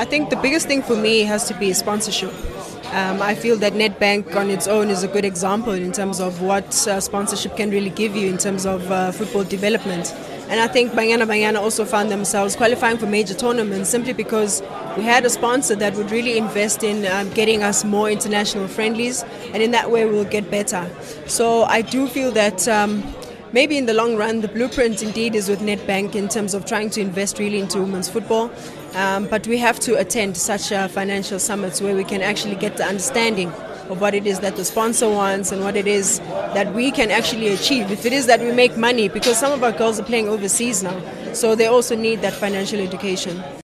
I think the biggest thing for me has to be sponsorship. Um, I feel that Nedbank on its own is a good example in terms of what uh, sponsorship can really give you in terms of uh, football development. And I think Banyana Banyana also found themselves qualifying for major tournaments simply because we had a sponsor that would really invest in um, getting us more international friendlies, and in that way we'll get better. So I do feel that. Um, maybe in the long run, the blueprint indeed is with Nedbank in terms of trying to invest really into women's football. Um, but we have to attend such uh, financial summits where we can actually get the understanding of what it is that the sponsor wants and what it is that we can actually achieve. If it is that we make money, because some of our girls are playing overseas now, so they also need that financial education.